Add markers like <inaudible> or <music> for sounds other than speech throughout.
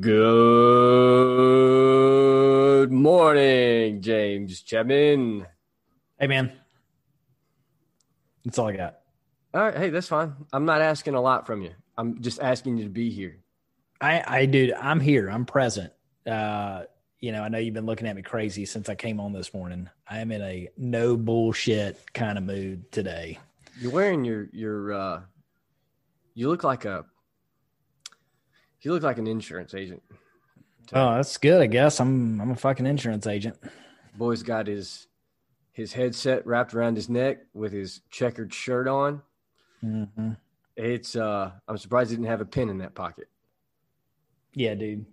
Good morning, James Chapman. Hey, man. That's all I got. All right, hey, that's fine. I'm not asking a lot from you. I'm just asking you to be here. I, I, dude, I'm here. I'm present. Uh, you know, I know you've been looking at me crazy since I came on this morning. I am in a no bullshit kind of mood today. You're wearing your your. uh You look like a. You look like an insurance agent. Oh, that's good. I guess I'm I'm a fucking insurance agent. Boy's got his his headset wrapped around his neck with his checkered shirt on. Mm-hmm. It's uh I'm surprised he didn't have a pen in that pocket. Yeah, dude.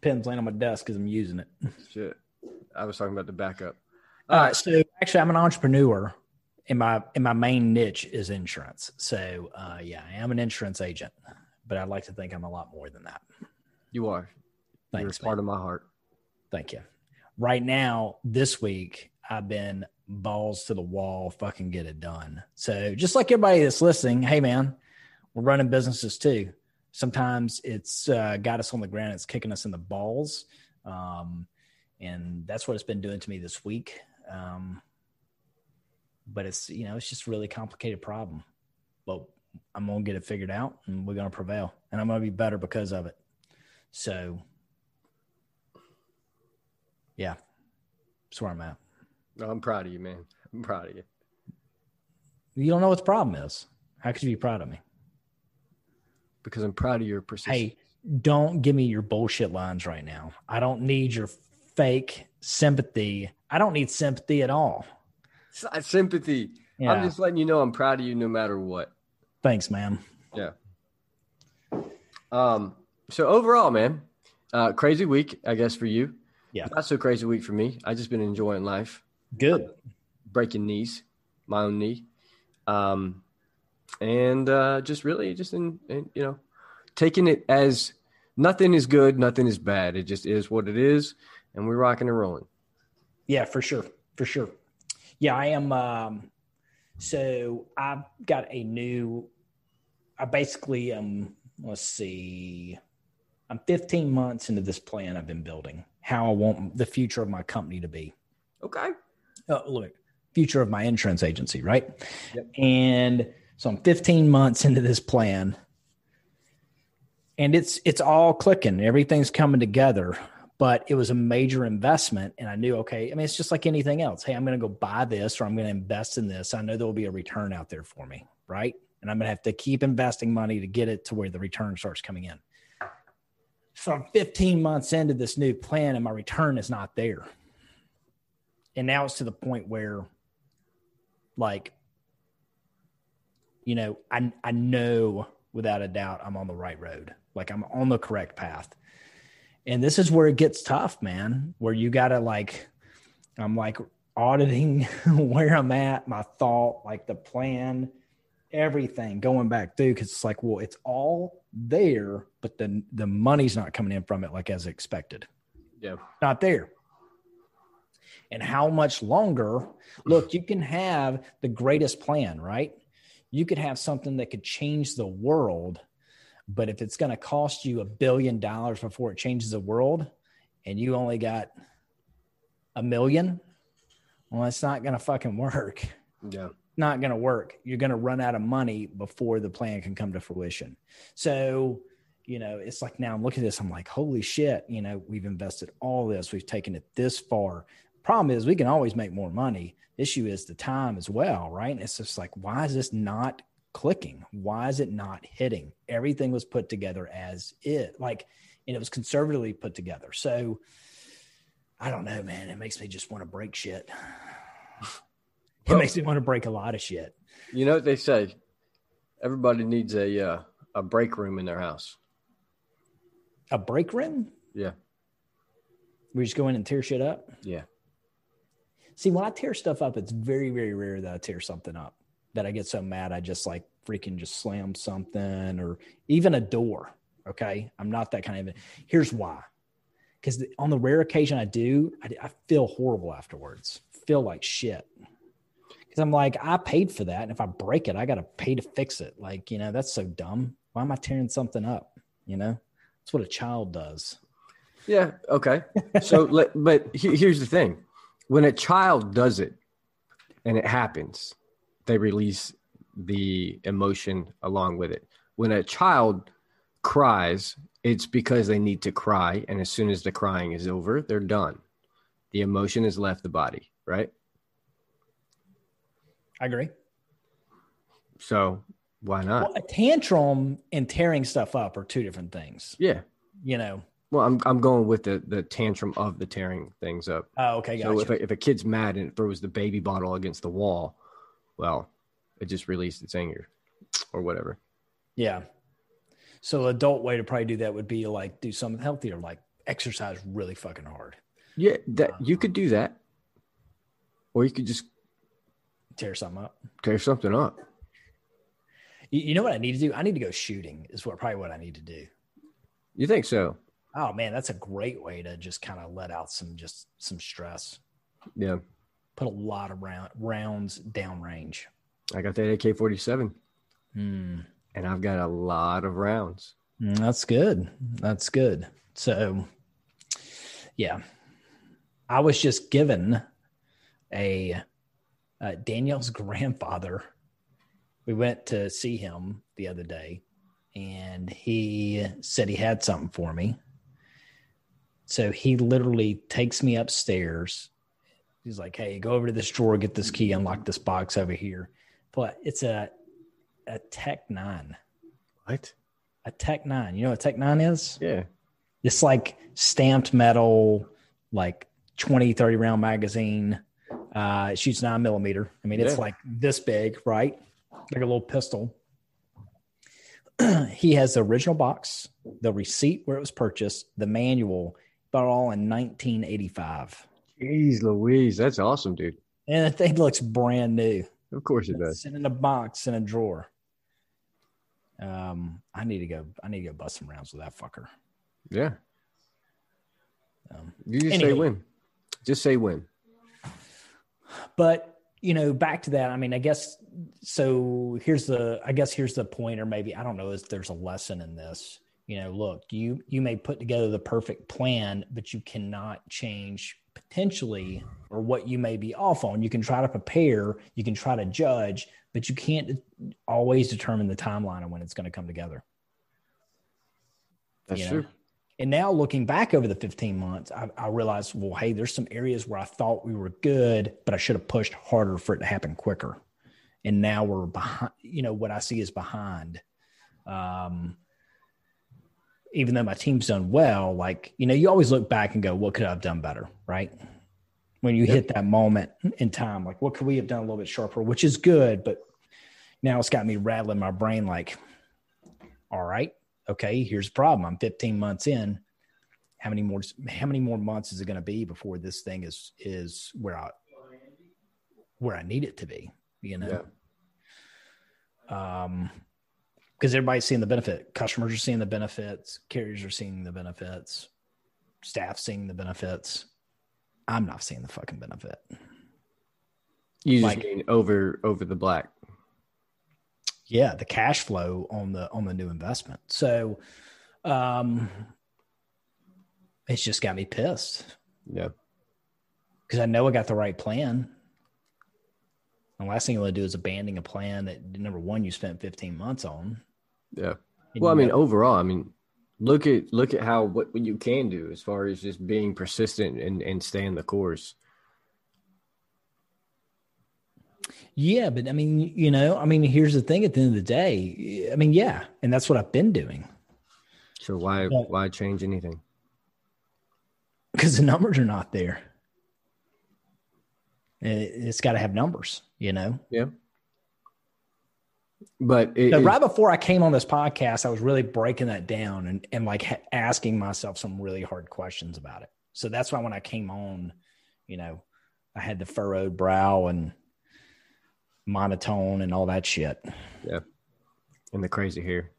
Pen's laying on my desk because I'm using it. <laughs> Shit. I was talking about the backup. All right. So actually, I'm an entrepreneur, and my and my main niche is insurance. So uh, yeah, I am an insurance agent, but I'd like to think I'm a lot more than that. You are. Thanks, You're part of my heart. Thank you. Right now, this week, I've been balls to the wall, fucking get it done. So just like everybody that's listening, hey man, we're running businesses too. Sometimes it's uh, got us on the ground, it's kicking us in the balls. Um, and that's what it's been doing to me this week. Um, but it's, you know, it's just a really complicated problem. But I'm going to get it figured out and we're going to prevail. And I'm going to be better because of it. So, yeah, that's where I'm at. No, I'm proud of you, man. I'm proud of you. You don't know what the problem is. How could you be proud of me? Because I'm proud of your persistence. Hey, don't give me your bullshit lines right now. I don't need your fake sympathy. I don't need sympathy at all. It's sympathy. Yeah. I'm just letting you know I'm proud of you no matter what. Thanks, man. Yeah. Um, so overall, man, uh, crazy week, I guess, for you. Yeah. Not so crazy week for me. I just been enjoying life, Good. breaking knees, my own knee. Um, and uh, just really just in, in, you know, taking it as nothing is good, nothing is bad. It just is what it is. And we're rocking and rolling. Yeah, for sure. For sure. Yeah, I am. Um, so I've got a new, I basically, um, let's see, I'm 15 months into this plan I've been building, how I want the future of my company to be. Okay. uh, look, future of my insurance agency, right? Yep. And so I'm 15 months into this plan, and it's it's all clicking. Everything's coming together. But it was a major investment, and I knew, okay. I mean, it's just like anything else. Hey, I'm going to go buy this, or I'm going to invest in this. I know there will be a return out there for me, right? And I'm going to have to keep investing money to get it to where the return starts coming in. So I'm 15 months into this new plan, and my return is not there and now it's to the point where like you know i i know without a doubt i'm on the right road like i'm on the correct path and this is where it gets tough man where you gotta like i'm like auditing <laughs> where i'm at my thought like the plan everything going back through because it's like well it's all there but the the money's not coming in from it like as expected Yeah. not there. And how much longer? Look, you can have the greatest plan, right? You could have something that could change the world, but if it's going to cost you a billion dollars before it changes the world and you only got a million, well, it's not going to fucking work. Yeah. Not going to work. You're going to run out of money before the plan can come to fruition. So, you know, it's like now I'm looking at this, I'm like, holy shit, you know, we've invested all this, we've taken it this far. Problem is, we can always make more money. Issue is the time as well, right? And it's just like, why is this not clicking? Why is it not hitting? Everything was put together as it, like, and it was conservatively put together. So I don't know, man. It makes me just want to break shit. It makes me want to break a lot of shit. You know what they say? Everybody needs a uh, a break room in their house. A break room? Yeah. We just go in and tear shit up. Yeah. See, when I tear stuff up, it's very, very rare that I tear something up that I get so mad I just like freaking just slam something or even a door. Okay. I'm not that kind of, here's why. Because on the rare occasion I do, I, I feel horrible afterwards, feel like shit. Because I'm like, I paid for that. And if I break it, I got to pay to fix it. Like, you know, that's so dumb. Why am I tearing something up? You know, that's what a child does. Yeah. Okay. So, <laughs> but here's the thing: when a child does it, and it happens, they release the emotion along with it. When a child cries, it's because they need to cry, and as soon as the crying is over, they're done. The emotion has left the body, right? I agree. So why not? Well, a tantrum and tearing stuff up are two different things. yeah. You know. Well, I'm I'm going with the the tantrum of the tearing things up. Oh, okay, So if gotcha. a, if a kid's mad and it throws the baby bottle against the wall, well, it just released its anger or whatever. yeah. So adult way to probably do that would be like do something healthier, like exercise really fucking hard, Yeah, that you um, could do that, or you could just tear something up. tear something up. You, you know what I need to do? I need to go shooting. Is what probably what I need to do. You think so? Oh man, that's a great way to just kind of let out some just some stress. Yeah, Put a lot of round, rounds down range. I got that AK-47, Hmm. and I've got a lot of rounds. Mm, That's good. That's good. So, yeah, I was just given a uh, Danielle's <laughs> grandfather. We went to see him the other day, and he said he had something for me. So he literally takes me upstairs. He's like, "Hey, go over to this drawer, get this key, unlock this box over here." But it's a a Tech Nine What? a Tech Nine. You know what Tech Nine is? Yeah, It's like stamped metal, like 20, 30 round magazine. Uh, it shoots nine millimeter. I mean, it's like this big, right? Like a little pistol. <clears throat> he has the original box, the receipt where it was purchased, the manual, but all in 1985. jeez, Louise, that's awesome, dude. And the thing looks brand new. Of course it does. It's in a box in a drawer. Um, I need to go. I need to go bust some rounds with that fucker. Yeah, Um, you just say Anywho. when. Just say when. but you know back to that i mean i guess so here's the i guess here's the point or maybe i don't know if there's a lesson in this you know look you you may put together the perfect plan but you cannot change potentially or what you may be off on you can try to prepare you can try to judge but you can't always determine the timeline of when it's going to come together That's you know? true. And now looking back over the 15 months, I, I realized, well, hey, there's some areas where I thought we were good, but I should have pushed harder for it to happen quicker. And now we're behind, you know, what I see is behind. Um, even though my team's done well, like, you know, you always look back and go, what could I have done better? Right. When you hit that moment in time, like, what could we have done a little bit sharper, which is good. But now it's got me rattling my brain like, all right, okay, here's the problem. I'm 15 months in. How many more how many more months is it going to be before this thing is is where I where I need it to be, you know? Um because everybody's seeing the benefit. Customers are seeing the benefits, carriers are seeing the benefits, staff seeing the benefits. I'm not seeing the fucking benefit. You just Like- mean over over the black. yeah the cash flow on the on the new investment so um it's just got me pissed Yeah. because i know i got the right plan the last thing you want to do is abandon a plan that number one you spent 15 months on Yeah. Well, I mean, overall, I mean, look at look at how what, what you can do as far as just being persistent and and staying the course. yeah but i mean you know i mean here's the thing at the end of the day i mean yeah and that's what i've been doing So why Yeah. why change anything? because the numbers are not there it's got to have numbers you know Yeah. But it, right before I came on this podcast, I was really breaking that down and, and like ha- asking myself some really hard questions about it. So that's why when I came on, you know, I had the furrowed brow and monotone and all that shit. Yeah. And the crazy hair.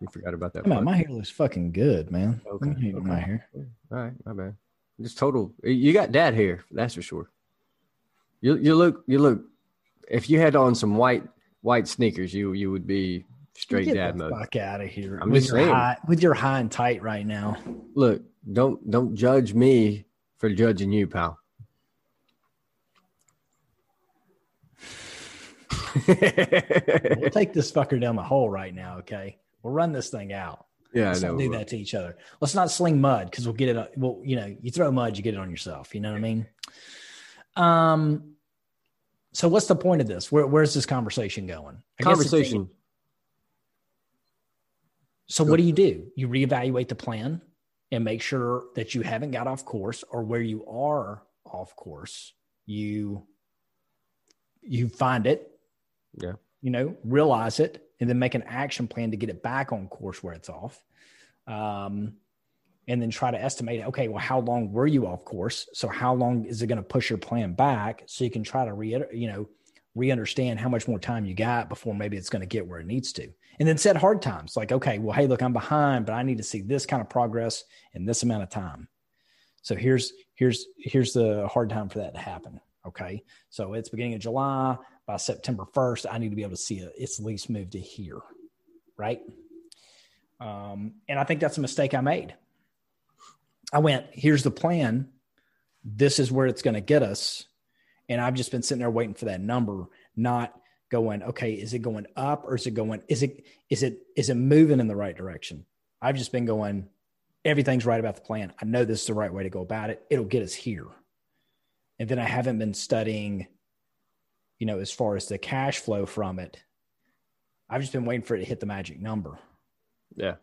You forgot about that. On, my hair looks fucking good, man. Okay, I'm my hair. All right, my bad. Just total. You got dad hair, that's for sure. You you look you look. If you had on some white white sneakers, you you would be straight Get dad the mode. fuck out of here. I'm with just your saying. High, with your high and tight right now. Look, don't don't judge me for judging you, pal. <laughs> We'll take this fucker down the hole right now, okay? We'll run this thing out. yeah, I Let's know. not do that to each other. Let's not sling mud because we'll get it. Well, you know, you throw mud, you get it on yourself. You know what I mean? Um. So, what's the point of this? Where, where's this conversation going? I Conversation. So, what do you do? You reevaluate the plan and make sure that you haven't got off course, or where you are off course, you you find it. Yeah. You know, realize it, and then make an action plan to get it back on course where it's off. Um, and then try to estimate, okay, well, how long were you off course? So, how long is it going to push your plan back? So you can try to re, you know, re-understand how much more time you got before maybe it's going to get where it needs to. And then set hard times like okay well hey look i'm behind but i need to see this kind of progress in this amount of time. So here's here's here's the hard time for that to happen okay? So it's beginning of july. By september 1st i need to be able to see it it's least moved to here right? Um, and i think that's a mistake i made i went here's the plan this is where it's going to get us and I've just been sitting there waiting for that number, not going, okay, is it going up or is it going, is it, is it, is it moving in the right direction? I've just been going, everything's right about the plan. I know this is the right way to go about it. It'll get us here. And then I haven't been studying, you know, as far as the cash flow from it. I've just been waiting for it to hit the magic number Yeah.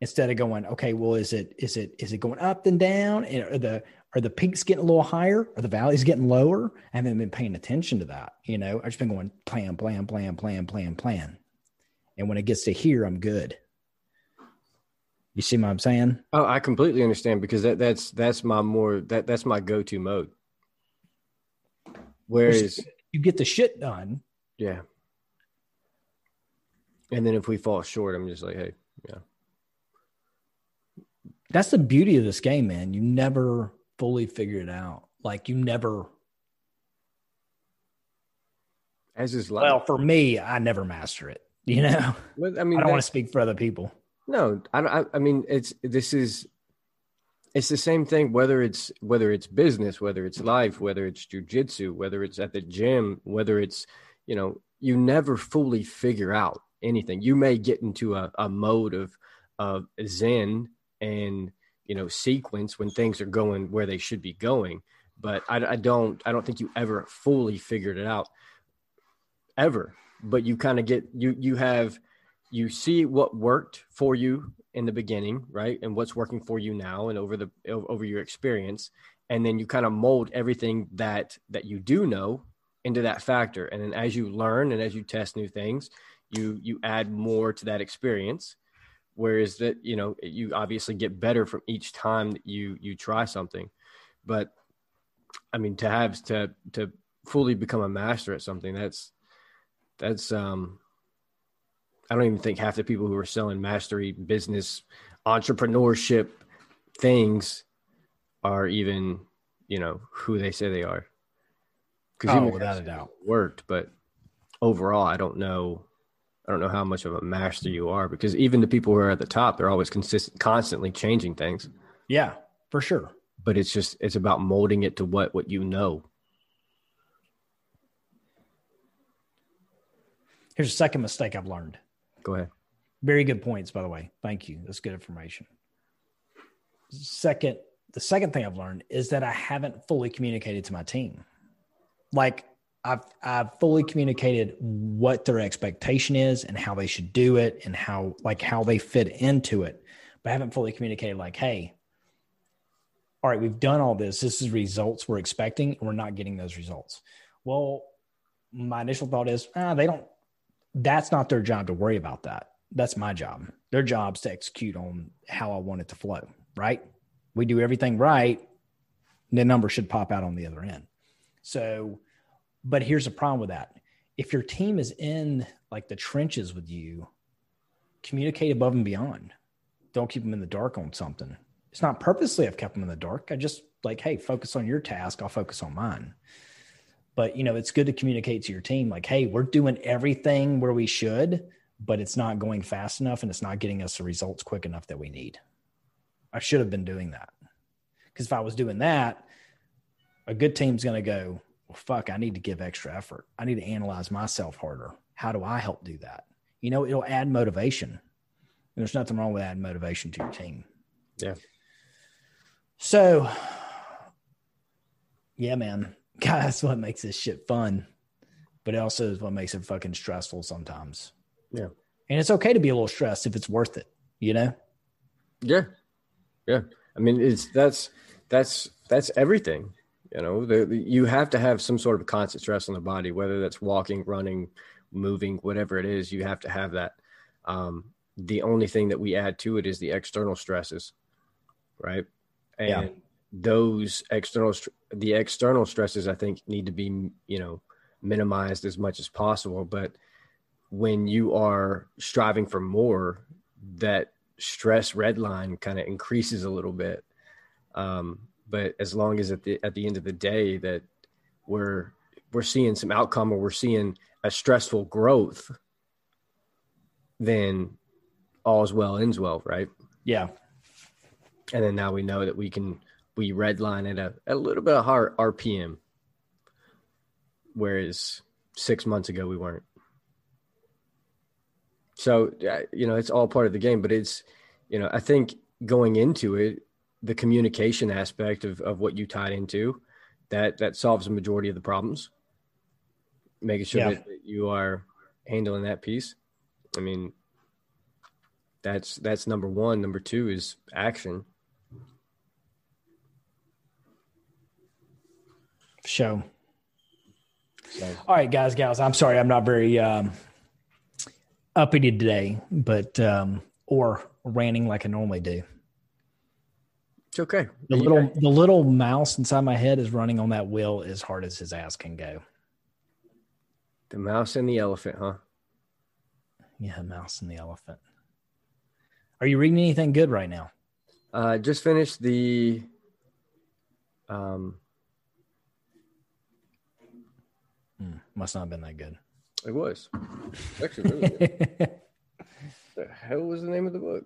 Instead of going, okay, well, is it is it is it going up and down? And are the are the peaks getting a little higher? Are the valleys getting lower? I haven't been paying attention to that. You know, I've just been going plan, plan, plan, plan, plan, plan. And when it gets to here, I'm good. You see what I'm saying? Oh, I completely understand because that that's that's my more that that's my go to mode. Whereas, You get the shit done. yeah. And then if we fall short, I'm just like, hey, yeah, That's the beauty of this game, man. You never fully figure it out. Like you never as is life. well, for me, I never master it. <laughs> You know, Well, I mean, I don't want to speak for other people. No, I, don't- I, I mean, it's this is it's the same thing. Whether it's whether it's business, whether it's life, whether it's jujitsu, whether it's at the gym, whether it's you know, you never fully figure out anything. You may get into a, a mode of of zen and you know sequence when things are going where they should be going, but I, I don't I don't think you ever fully figured it out ever. But you kind of get you you have you see what worked for you in the beginning right and what's working for you now and over the over your experience. And then you kind of mold everything that that you do know into that factor. And then as you learn and as you test new things you you add more to that experience whereas that you know you obviously get better from each time that you you try something but i mean to have to to fully become a master at something that's that's um I don't even think half the people who are selling mastery business entrepreneurship things are even, you know, who they say they are. Because Oh, without a doubt. worked, but overall, I don't know. I don't know how much of a master you are because even the people who are at the top, they're always consistent, constantly changing things. Yeah, for sure. But it's just it's about molding it to what what you know. Here's a second mistake I've learned. Go ahead. Very good points, by the way. Thank you. That's good information. Second, the second thing I've learned is that I haven't fully communicated to my team. Like I've I've fully communicated what their expectation is and how they should do it and how like how they fit into it, but I haven't fully communicated like, hey, all right, we've done all this. This is results we're expecting, and we're not getting those results. Well, my initial thought is, ah, they don't that's not their job to worry about that. That's my job. Their job's to execute on how I want it to flow, right? We do everything right, the number should pop out on the other end. So, but here's the problem with that. If your team is in like the trenches with you communicate above and beyond. Don't keep them in the dark on something. It's not purposely I've kept them in the dark. I just like, hey, focus on your task. I'll focus on mine. But you know, it's good to communicate to your team, like, hey, we're doing everything where we should, but it's not going fast enough and it's not getting us the results quick enough that we need. I should have been doing that. Because if I was doing that, a good team's going to go, well, fuck, I need to give extra effort. I need to analyze myself harder. How do I help do that? You know, it'll add motivation. And there's nothing wrong with adding motivation to your team. Yeah. So, yeah, man, <laughs> God, that's what makes this shit fun, but it also is what makes it fucking stressful sometimes. Yeah. And it's okay to be a little stressed if it's worth it, you know? Yeah. Yeah. I mean, it's that's that's that's everything. You know, the, the, you have to have some sort of constant stress on the body, whether that's walking, running, moving, whatever it is. You have to have that. Um, the only thing that we add to it is the external stresses, right? And yeah. those external, the external stresses, I think, need to be you know minimized as much as possible. But when you are striving for more, that stress red line kind of increases a little bit. Um, but as long as at the at the end of the day that we're we're seeing some outcome or we're seeing a stressful growth, then all's well ends well, right? Yeah. And then now we know that we can we redline at a, a little bit of higher RPM, whereas six months ago we weren't. So uh, you know, it's all part of the game, but it's you know, I think going into it, the communication aspect of, of what you tied into, that that solves the majority of the problems. Making sure yeah. that you are handling that piece. I mean, that's that's number one. Number two is action. Show. So. All right, guys, gals. I'm sorry, I'm not very um, uppity today, but um, or ranting like I normally do. It's okay. The little the little mouse inside my head is running on that wheel as hard as his ass can go. The mouse and the elephant, huh? Yeah, mouse and the elephant. Are you reading anything good right now? Uh just finished the um hmm, must not have been that good. It was. Actually really good. <laughs> the hell was the name of the book?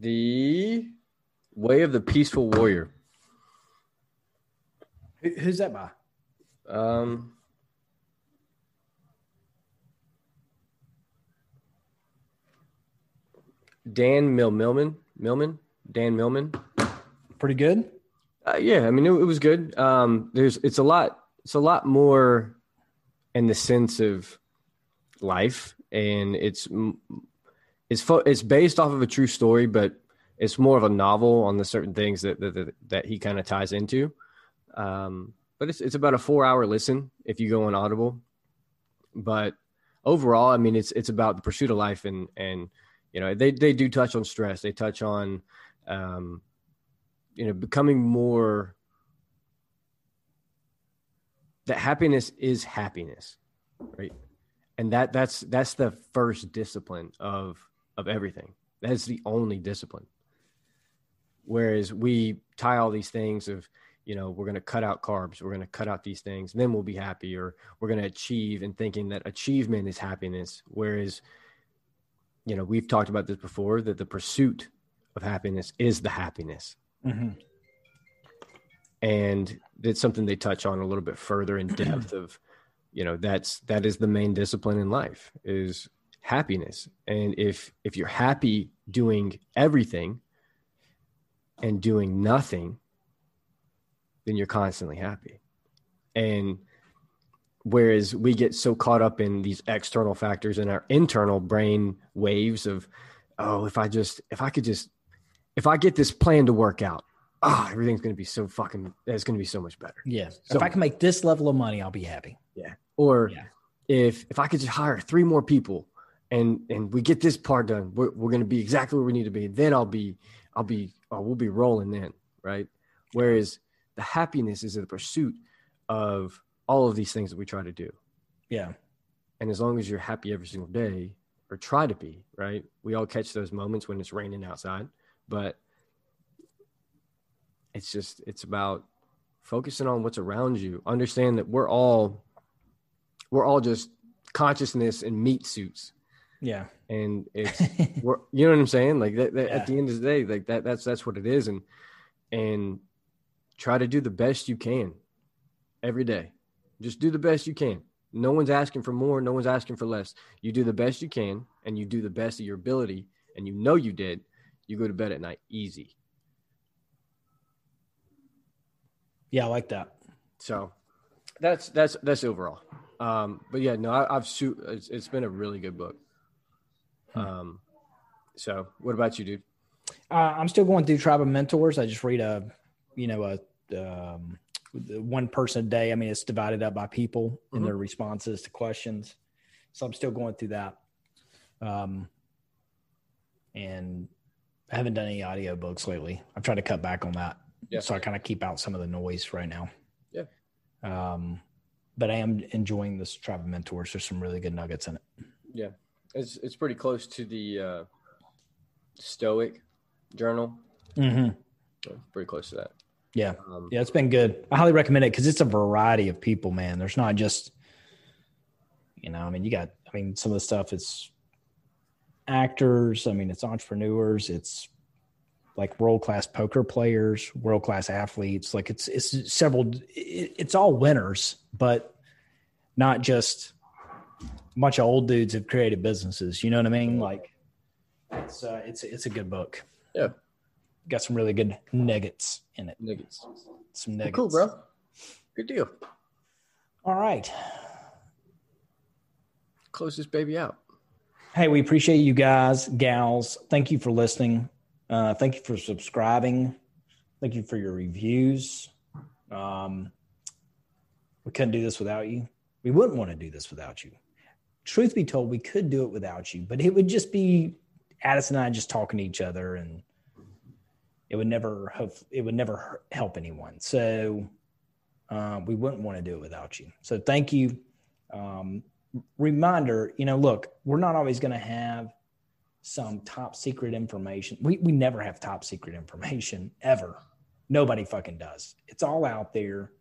The Way of the Peaceful Warrior. Who's that by? Um, Dan Mill Millman Millman Dan Millman. Pretty good. Uh, yeah, I mean it, it, was good. Um, there's it's a lot it's a lot more in the sense of life, and it's it's fo- it's based off of a true story, but it's more of a novel on the certain things that that, that he kind of ties into. Um, but it's it's about a four hour listen if you go on Audible. But overall, I mean, it's it's about the pursuit of life and and you know they they do touch on stress. They touch on um, you know becoming more that happiness is happiness, right? And that that's that's the first discipline of of everything. That's the only discipline. Whereas we tie all these things of, you know, we're going to cut out carbs, we're going to cut out these things, then we'll be happy, or we're going to achieve and thinking that achievement is happiness. Whereas, you know, we've talked about this before that the pursuit of happiness is the happiness. Mm-hmm. And that's something they touch on a little bit further in <clears throat> depth of, you know, that's that is the main discipline in life is happiness. And if if you're happy doing everything, and doing nothing, then you're constantly happy. And whereas we get so caught up in these external factors and our internal brain waves of, oh, if I just, if I could just, if I get this plan to work out, oh, everything's going to be so fucking, it's going to be so much better. Yeah. So, if I can make this level of money, I'll be happy. Yeah. Or yeah. if, if I could just hire three more people and, and we get this part done, we're, we're going to be exactly where we need to be. Then I'll be, I'll be oh, we'll be rolling in, right? Whereas the happiness is the pursuit of all of these things that we try to do. Yeah. And as long as you're happy every single day, or try to be, right? We all catch those moments when it's raining outside, but it's just it's about focusing on what's around you. Understand that we're all we're all just consciousness in meat suits. Yeah. And <laughs> it's you know what I'm saying? Like that, that Yeah. at the end of the day, like that that's that's what it is. And and try to do the best you can every day. Just do the best you can. No one's asking for more, no one's asking for less. You do the best you can and you do the best of your ability and you know you did. You go to bed at night easy. Yeah, I like that. So that's that's that's overall. Um, but yeah, no, I, I've su- it's, it's been a really good book. Um, so what about you, dude? Uh, I'm still going through Tribe of Mentors. I just read a, you know, a um, one person a day. I mean, it's divided up by people and Mhm. their responses to questions. So I'm still going through that. Um, and I haven't done any audio books lately. I've tried to cut back on that. Yeah. So I kind of keep out some of the noise right now. Yeah. Um, but I am enjoying this Tribe of Mentors. There's some really good nuggets in it. Yeah, it's it's pretty close to the uh, Stoic journal. Mm-hmm. So pretty close to that. Yeah. Um, Yeah, it's been good. I highly recommend it because it's a variety of people, man. There's not just, you know, I mean, you got, I mean, some of the stuff it's actors, I mean, it's entrepreneurs, it's like world class poker players, world class athletes. Like it's, it's several, it, it's all winners, but not just bunch of old dudes have created businesses. You know what I mean? Like it's, uh, it's, it's a good book. Yeah. Got some really good nuggets in it. Nuggets. Some Well, cool, bro. Good deal. All right. Close this baby out. Hey, we appreciate you guys, gals. Thank you for listening. Uh, thank you for subscribing. Thank you for your reviews. Um, we couldn't do this without you. We wouldn't want to do this without you. Truth be told, we could do it without you, but it would just be Addis and I just talking to each other, and it would never hope it would never help anyone. So uh, we wouldn't want to do it without you. So thank you. Um, reminder, you know, look, we're not always going to have some top secret information. We we never have top secret information ever. Nobody fucking does. It's all out there.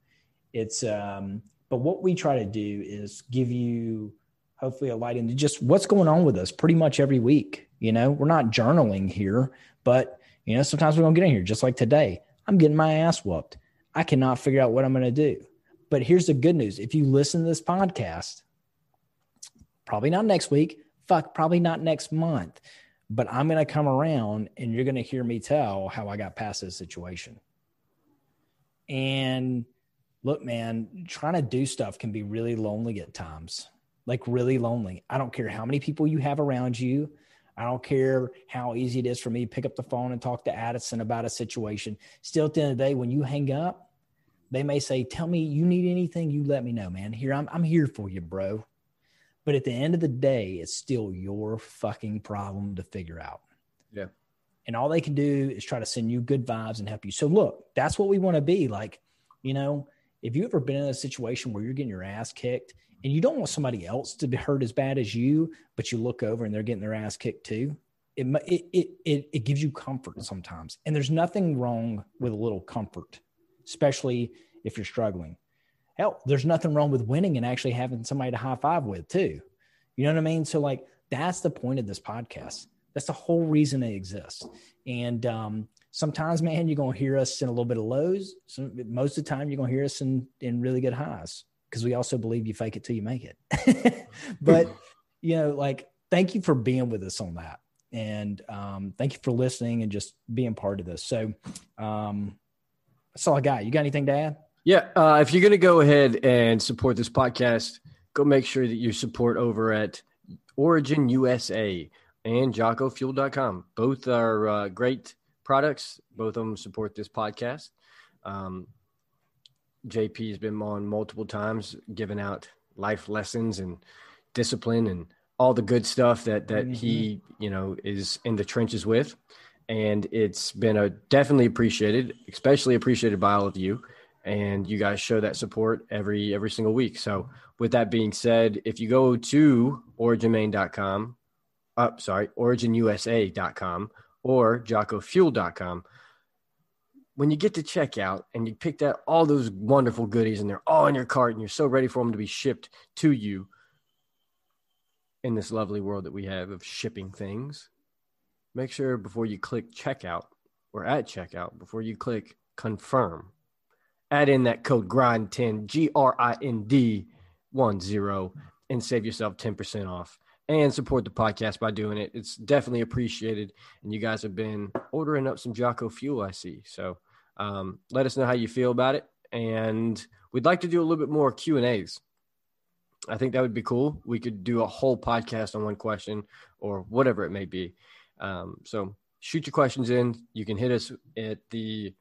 It's um but what we try to do is give you hopefully a light into just what's going on with us pretty much every week. You know, we're not journaling here, but you know, sometimes we're gonna get in here, just like today. I'm getting my ass whooped. I cannot figure out what I'm gonna do. But here's the good news. If you listen to this podcast, probably not next week, fuck, probably not next month, but I'm to come around and you're to hear me tell how I got past this situation. And look, man, trying to do stuff can be really lonely at times, like really lonely. I don't care how many people you have around you. I don't care how easy it is for me to pick up the phone and talk to Addison about a situation. Still, at the end of the day, when you hang up, they may say, Tell me you need anything, you let me know, man. Here, I'm, I'm here for you, bro. But at the end of the day, it's still your fucking problem to figure out. Yeah. And all they can do is try to send you good vibes and help you. So look, that's what we want to be. Like, you know, if you've ever been in a situation where you're getting your ass kicked and you don't want somebody else to be hurt as bad as you, but you look over and they're getting their ass kicked too, it it it it, gives you comfort sometimes. And there's nothing wrong with a little comfort, especially if you're struggling. Hell, there's nothing wrong with winning and actually having somebody to high five with too. You know what I mean? So like that's the point of this podcast. That's the whole reason it exists. And um, sometimes, man, you're gonna hear us in a little bit of lows. Some, most of the time, you're gonna hear us in in really good highs because we also believe you fake it till you make it. <laughs> but you know, like, thank you for being with us on that, and um, thank you for listening and just being part of this. So um, that's all I got. You got anything to add? Yeah, uh, if you're going to go ahead and support this podcast, go make sure that you support over at Origin USA and JockoFuel.com. Both are uh, great products. Both of them support this podcast. Um, JP has been on multiple times, giving out life lessons and discipline and all the good stuff that that he you know is in the trenches with, and it's been a definitely appreciated, especially appreciated by all of you and you guys show that support every every single week. So with that being said, if you go to originmaine.com uh, sorry, originusa.com or jockofuel.com. When you get to checkout and you picked out all those wonderful goodies and they're all in your cart and you're so ready for them to be shipped to you in this lovely world that we have of shipping things, make sure before you click checkout or at checkout, before you click confirm, add in that code grind10 g-r-i-n-d 10 and save yourself 10% off and support the podcast by doing it. It's definitely appreciated and you guys have been ordering up some jocko fuel i see. So um, let us know how you feel about it. And we'd like to do a little bit more q and a's. I think that would be cool. We could do a whole podcast on one question or whatever it may be. Um, so shoot your questions in. You can hit us at the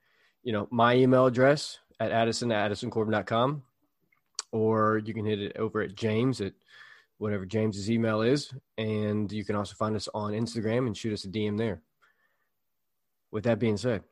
you know my email address at addison at addisoncorbin.com or you can hit it over at James at whatever James's email is. And you can also find us on Instagram and shoot us a DM there. With that being said,